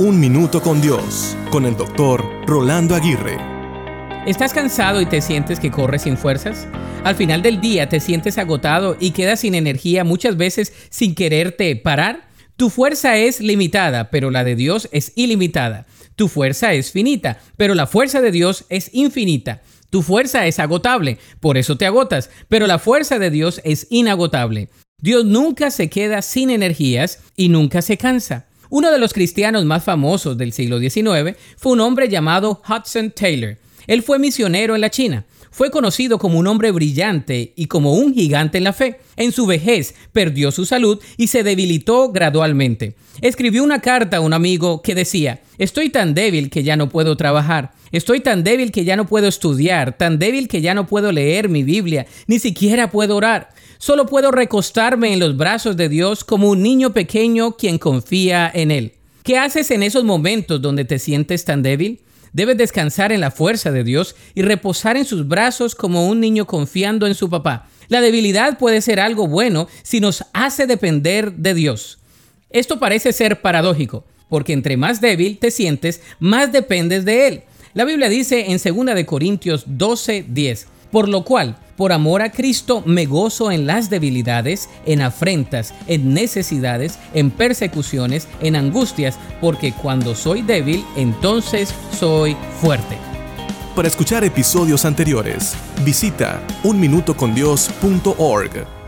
Un Minuto con Dios, con el doctor Rolando Aguirre. ¿Estás cansado y te sientes que corres sin fuerzas? Al final del día te sientes agotado y quedas sin energía muchas veces sin quererte parar. Tu fuerza es limitada, pero la de Dios es ilimitada. Tu fuerza es finita, pero la fuerza de Dios es infinita. Tu fuerza es agotable, por eso te agotas, pero la fuerza de Dios es inagotable. Dios nunca se queda sin energías y nunca se cansa. Uno de los cristianos más famosos del siglo XIX fue un hombre llamado Hudson Taylor. Él fue misionero en la China. Fue conocido como un hombre brillante y como un gigante en la fe. En su vejez perdió su salud y se debilitó gradualmente. Escribió una carta a un amigo que decía, estoy tan débil que ya no puedo trabajar, estoy tan débil que ya no puedo estudiar, tan débil que ya no puedo leer mi Biblia, ni siquiera puedo orar. Solo puedo recostarme en los brazos de Dios como un niño pequeño quien confía en Él. ¿Qué haces en esos momentos donde te sientes tan débil? Debes descansar en la fuerza de Dios y reposar en sus brazos como un niño confiando en su papá. La debilidad puede ser algo bueno si nos hace depender de Dios. Esto parece ser paradójico, porque entre más débil te sientes, más dependes de Él. La Biblia dice en 2 de Corintios 12:10, por lo cual, por amor a Cristo, me gozo en las debilidades, en afrentas, en necesidades, en persecuciones, en angustias, porque cuando soy débil, entonces soy fuerte. Para escuchar episodios anteriores, visita unminutocondios.org.